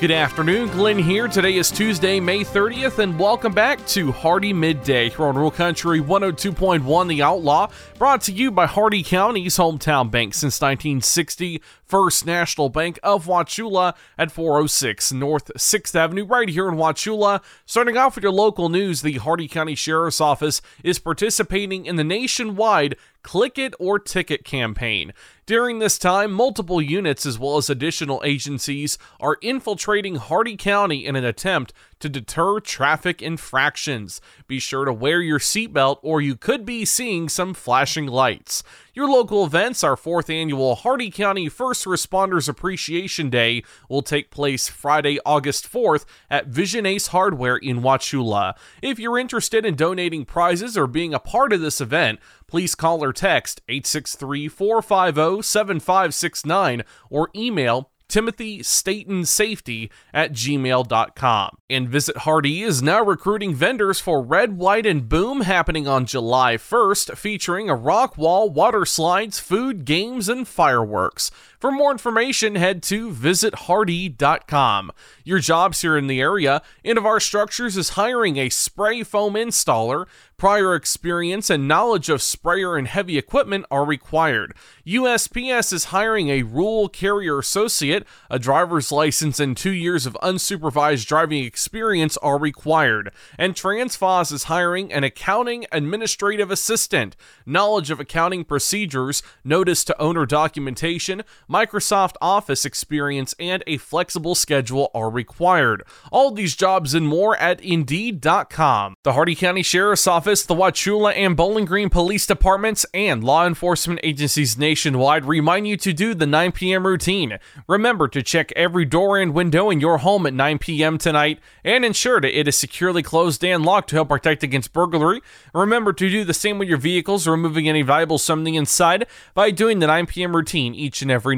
Good afternoon, Glenn here. Today is Tuesday, May 30th, and welcome back to Hardee Midday here on Rural Country 102.1 The Outlaw, brought to you by Hardee County's hometown bank since 1960, First National Bank of Wauchula at 406 North 6th Avenue, right here in Wauchula. Starting off with your local news, the Hardee County Sheriff's Office is participating in the nationwide Click It or Ticket campaign. During this time, multiple units as well as additional agencies are infiltrating Hardee County in an attempt to deter traffic infractions. Be sure to wear your seatbelt or you could be seeing some flashing lights. Your local events, our fourth annual Hardee County First Responders Appreciation Day, will take place Friday, August 4th at Vision Ace Hardware in Wauchula. If you're interested in donating prizes or being a part of this event, please call or text 863 450 7569 or email Timothy Staten Safety at gmail.com. And Visit Hardee is now recruiting vendors for Red, White, and Boom happening on July 1st, featuring a rock wall, water slides, food, games, and fireworks. For more information, head to visithardee.com. Your jobs here in the area, Innovar Structures is hiring a spray foam installer. Prior experience and knowledge of sprayer and heavy equipment are required. USPS is hiring a rural carrier associate. A driver's license and two years of unsupervised driving experience are required. And Transfos is hiring an accounting administrative assistant. Knowledge of accounting procedures, notice to owner documentation, Microsoft Office experience, and a flexible schedule are required. All these jobs and more at Indeed.com. The Hardee County Sheriff's Office, the Wauchula and Bowling Green Police Departments, and law enforcement agencies nationwide remind you to do the 9 p.m. routine. Remember to check every door and window in your home at 9 p.m. tonight and ensure that it is securely closed and locked to help protect against burglary. Remember to do the same with your vehicles, removing any valuable something inside by doing the 9 p.m. routine each and every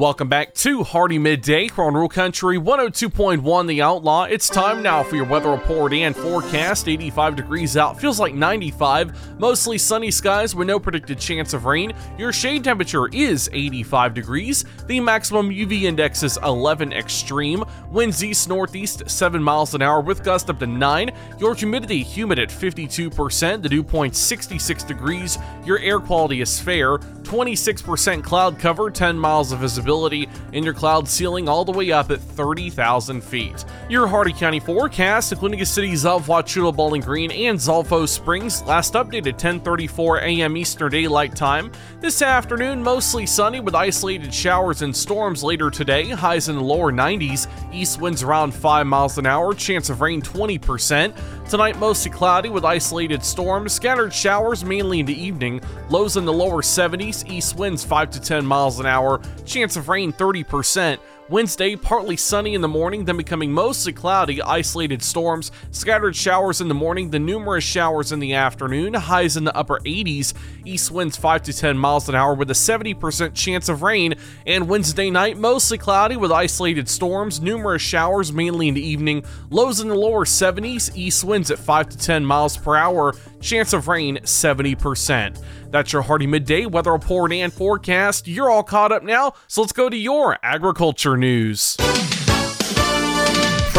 Welcome back to Hardee Midday here on Rural Country 102.1 The Outlaw. It's time now for your weather report and forecast. 85 degrees out, feels like 95. Mostly sunny skies with no predicted chance of rain. Your shade temperature is 85 degrees. The maximum UV index is 11 extreme. Winds east northeast 7 miles an hour with gust up to 9. Your humidity humid at 52%. The dew point 66 degrees. Your air quality is fair. 26% cloud cover, 10 miles of visibility and your cloud ceiling all the way up at 30,000 feet. Your Hardee County forecast, including the cities of Wauchula, Bowling Green, and Zolfo Springs, last updated 10:34 a.m. Eastern Daylight Time. This afternoon, mostly sunny with isolated showers and storms later today. Highs in the lower 90s. East winds around 5 miles an hour. Chance of rain 20%. Tonight, mostly cloudy with isolated storms. Scattered showers mainly in the evening. Lows in the lower 70s. East winds 5 to 10 miles an hour. Chance chance of rain 30%. Wednesday, partly sunny in the morning, then becoming mostly cloudy, isolated storms, scattered showers in the morning, then numerous showers in the afternoon, highs in the upper 80s, east winds 5 to 10 miles an hour with a 70% chance of rain, and Wednesday night, mostly cloudy with isolated storms, numerous showers mainly in the evening, lows in the lower 70s, east winds at 5 to 10 miles per hour, chance of rain 70%. That's your Hardee Midday weather report and forecast. You're all caught up now, so let's go to your agriculture news.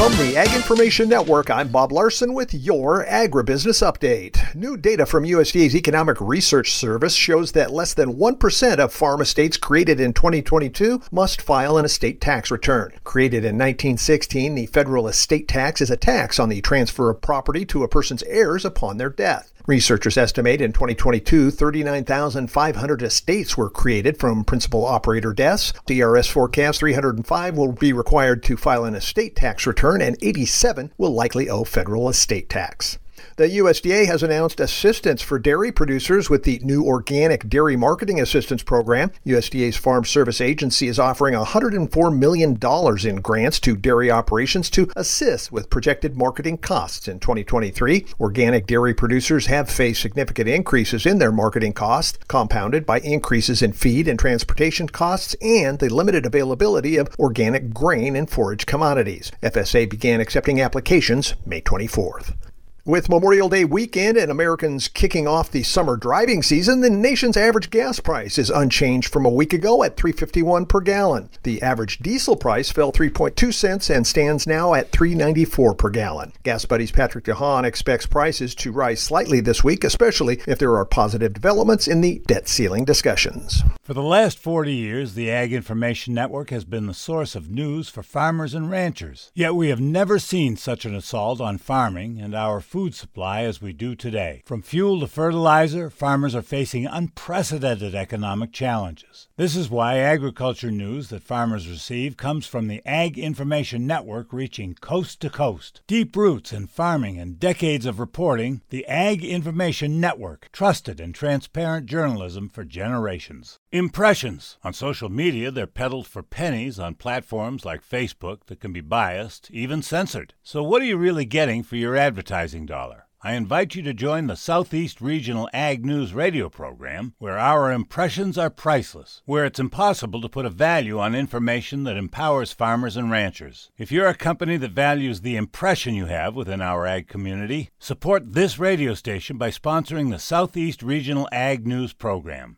From the Ag Information Network, I'm Bob Larson with your Agribusiness Update. New data from USDA's Economic Research Service shows that less than 1% of farm estates created in 2022 must file an estate tax return. Created in 1916, the federal estate tax is a tax on the transfer of property to a person's heirs upon their death. Researchers estimate in 2022, 39,500 estates were created from principal operator deaths. ERS forecasts 305 will be required to file an estate tax return, and 87 will likely owe federal estate tax. The USDA has announced assistance for dairy producers with the new Organic Dairy Marketing Assistance Program. USDA's Farm Service Agency is offering $104 million in grants to dairy operations to assist with projected marketing costs in 2023. Organic dairy producers have faced significant increases in their marketing costs, compounded by increases in feed and transportation costs and the limited availability of organic grain and forage commodities. FSA began accepting applications May 24th. With Memorial Day weekend and Americans kicking off the summer driving season, the nation's average gas price is unchanged from a week ago at 3.51 per gallon. The average diesel price fell 3.2 cents and stands now at 3.94 per gallon. GasBuddy's Patrick DeHaan expects prices to rise slightly this week, especially if there are positive developments in the debt ceiling discussions. For the last 40 years, the Ag Information Network has been the source of news for farmers and ranchers. Yet we have never seen such an assault on farming and our food supply as we do today. From fuel to fertilizer, farmers are facing unprecedented economic challenges. This is why agriculture news that farmers receive comes from the Ag Information Network reaching coast to coast. Deep roots in farming and decades of reporting, the Ag Information Network, trusted and transparent journalism for generations. Impressions. On social media, they're peddled for pennies on platforms like Facebook that can be biased, even censored. So, what are you really getting for your advertising dollar? I invite you to join the Southeast Regional Ag News radio program, where our impressions are priceless, where it's impossible to put a value on information that empowers farmers and ranchers. If you're a company that values the impression you have within our ag community, support this radio station by sponsoring the Southeast Regional Ag News program.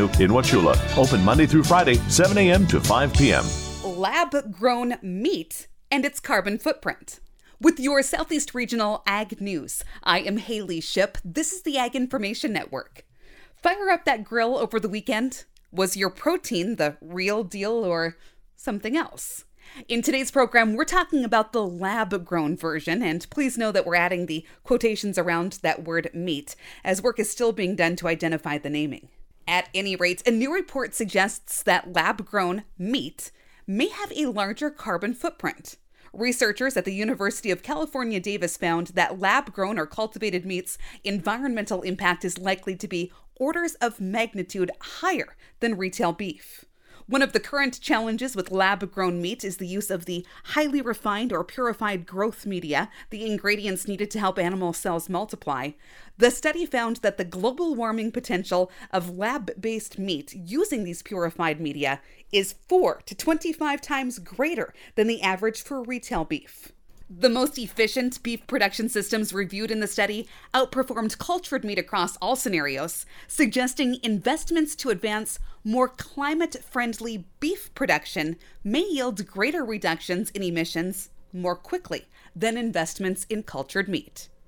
in Wauchula. Open Monday through Friday, 7 a.m. to 5 p.m lab grown meat and its carbon footprint. With your Southeast Regional Ag News, I am Haley Ship. This is the Ag Information Network. Fire up that grill over the weekend. Was your protein the real deal or something else? In today's program, we're talking about the lab grown version, and please know that we're adding the quotations around that word meat, as work is still being done to identify the naming. At any rate, a new report suggests that lab grown meat may have a larger carbon footprint. Researchers at the University of California, Davis found that lab grown or cultivated meat's environmental impact is likely to be orders of magnitude higher than retail beef. One of the current challenges with lab grown meat is the use of the highly refined or purified growth media, the ingredients needed to help animal cells multiply. The study found that the global warming potential of lab based meat using these purified media is 4 to 25 times greater than the average for retail beef. The most efficient beef production systems reviewed in the study outperformed cultured meat across all scenarios, suggesting investments to advance more climate friendly beef production may yield greater reductions in emissions more quickly than investments in cultured meat.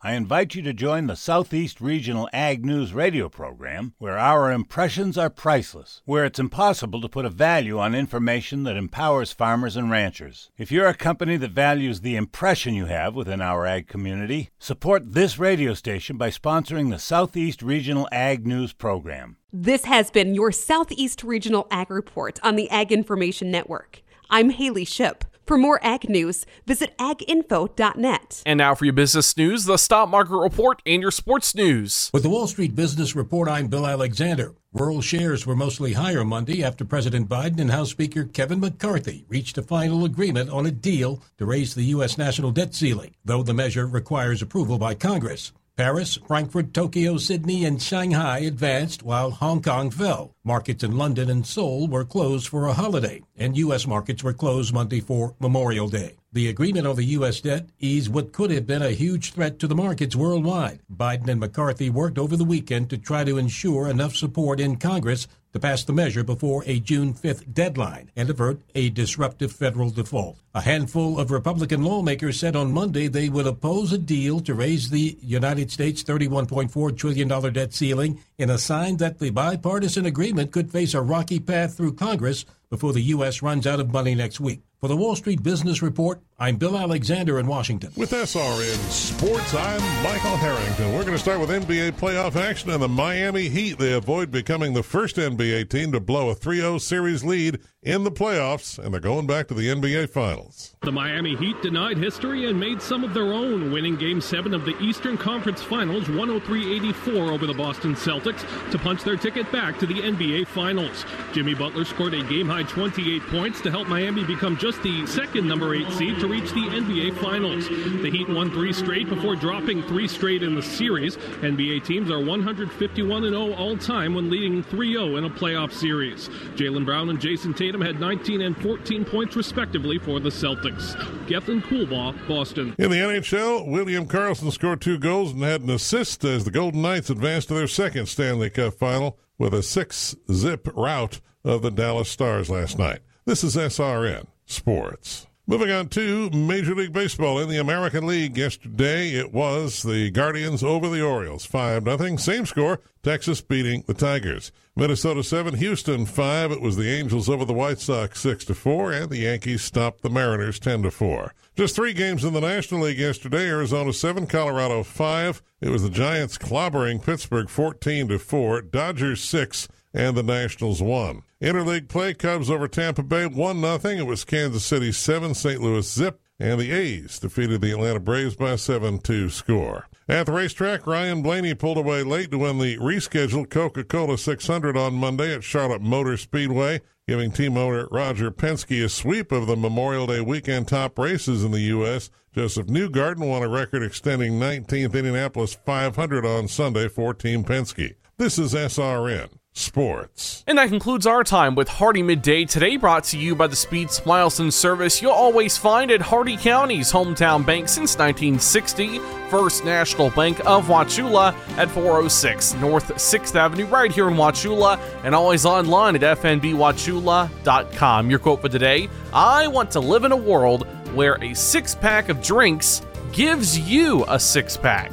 I invite you to join the Southeast Regional Ag News radio program, where our impressions are priceless, where it's impossible to put a value on information that empowers farmers and ranchers. If you're a company that values the impression you have within our ag community, support this radio station by sponsoring the Southeast Regional Ag News program. This has been your Southeast Regional Ag Report on the Ag Information Network. I'm Haley Ship. For more ag news, visit aginfo.net. And now for your business news, the stock market report, and your sports news. With the Wall Street Business Report, I'm Bill Alexander. Rural shares were mostly higher Monday after President Biden and House Speaker Kevin McCarthy reached a final agreement on a deal to raise the U.S. national debt ceiling, though the measure requires approval by Congress. Paris, Frankfurt, Tokyo, Sydney, and Shanghai advanced while Hong Kong fell. Markets in London and Seoul were closed for a holiday, and U.S. markets were closed Monday for Memorial Day. The agreement on the U.S. debt eased what could have been a huge threat to the markets worldwide. Biden and McCarthy worked over the weekend to try to ensure enough support in Congress to pass the measure before a June 5th deadline and avert a disruptive federal default. A handful of Republican lawmakers said on Monday they would oppose a deal to raise the United States $31.4 trillion debt ceiling in a sign that the bipartisan agreement could face a rocky path through Congress before the U.S. runs out of money next week. For the Wall Street Business Report, I'm Bill Alexander in Washington. With SRN Sports, I'm Michael Harrington. We're going to start with NBA playoff action and the Miami Heat. They avoid becoming the first NBA team to blow a 3 0 series lead in the playoffs, and they're going back to the NBA Finals. The Miami Heat denied history and made some of their own, winning Game 7 of the Eastern Conference Finals 103 84 over the Boston Celtics to punch their ticket back to the NBA Finals. Jimmy Butler scored a game high 28 points to help Miami become just the second number 8 seed to reach the NBA Finals. The Heat won three straight before dropping three straight in the series. NBA teams are 151 0 all time when leading 3 0 in a playoff series. Jaylen Brown and Jayson Tatum had 19 and 14 points respectively for the Celtics. Gethin Coolbaugh, Boston. In the NHL, William Karlsson scored two goals and had an assist as the Golden Knights advanced to their second Stanley Cup final with a six zip rout of the Dallas Stars last night. This is SRN Sports. Moving on to Major League Baseball in the American League. Yesterday it was the Guardians over the Orioles. 5 nothing. Same score. Texas beating the Tigers. Minnesota 7, Houston 5. It was the Angels over the White Sox 6 to 4 and the Yankees stopped the Mariners 10 to 4. Just 3 games in the National League yesterday. Arizona 7, Colorado 5. It was the Giants clobbering Pittsburgh 14 to 4. Dodgers 6 and the Nationals won. Interleague play Cubs over Tampa Bay 1 0. It was Kansas City 7, St. Louis zip, and the A's defeated the Atlanta Braves by 7 2 score. At the racetrack, Ryan Blaney pulled away late to win the rescheduled Coca Cola 600 on Monday at Charlotte Motor Speedway, giving team owner Roger Penske a sweep of the Memorial Day weekend top races in the U.S. Josef Newgarden won a record extending 19th Indianapolis 500 on Sunday for Team Penske. This is SRN sports. And that concludes our time with Hardee Midday today, brought to you by the Speed Smiles and service you'll always find at Hardee County's hometown bank since 1960, First National Bank of Wauchula at 406 North 6th Avenue, right here in Wauchula, and always online at fnbwauchula.com. Your quote for today I want to live in a world where a six pack of drinks gives you a six pack.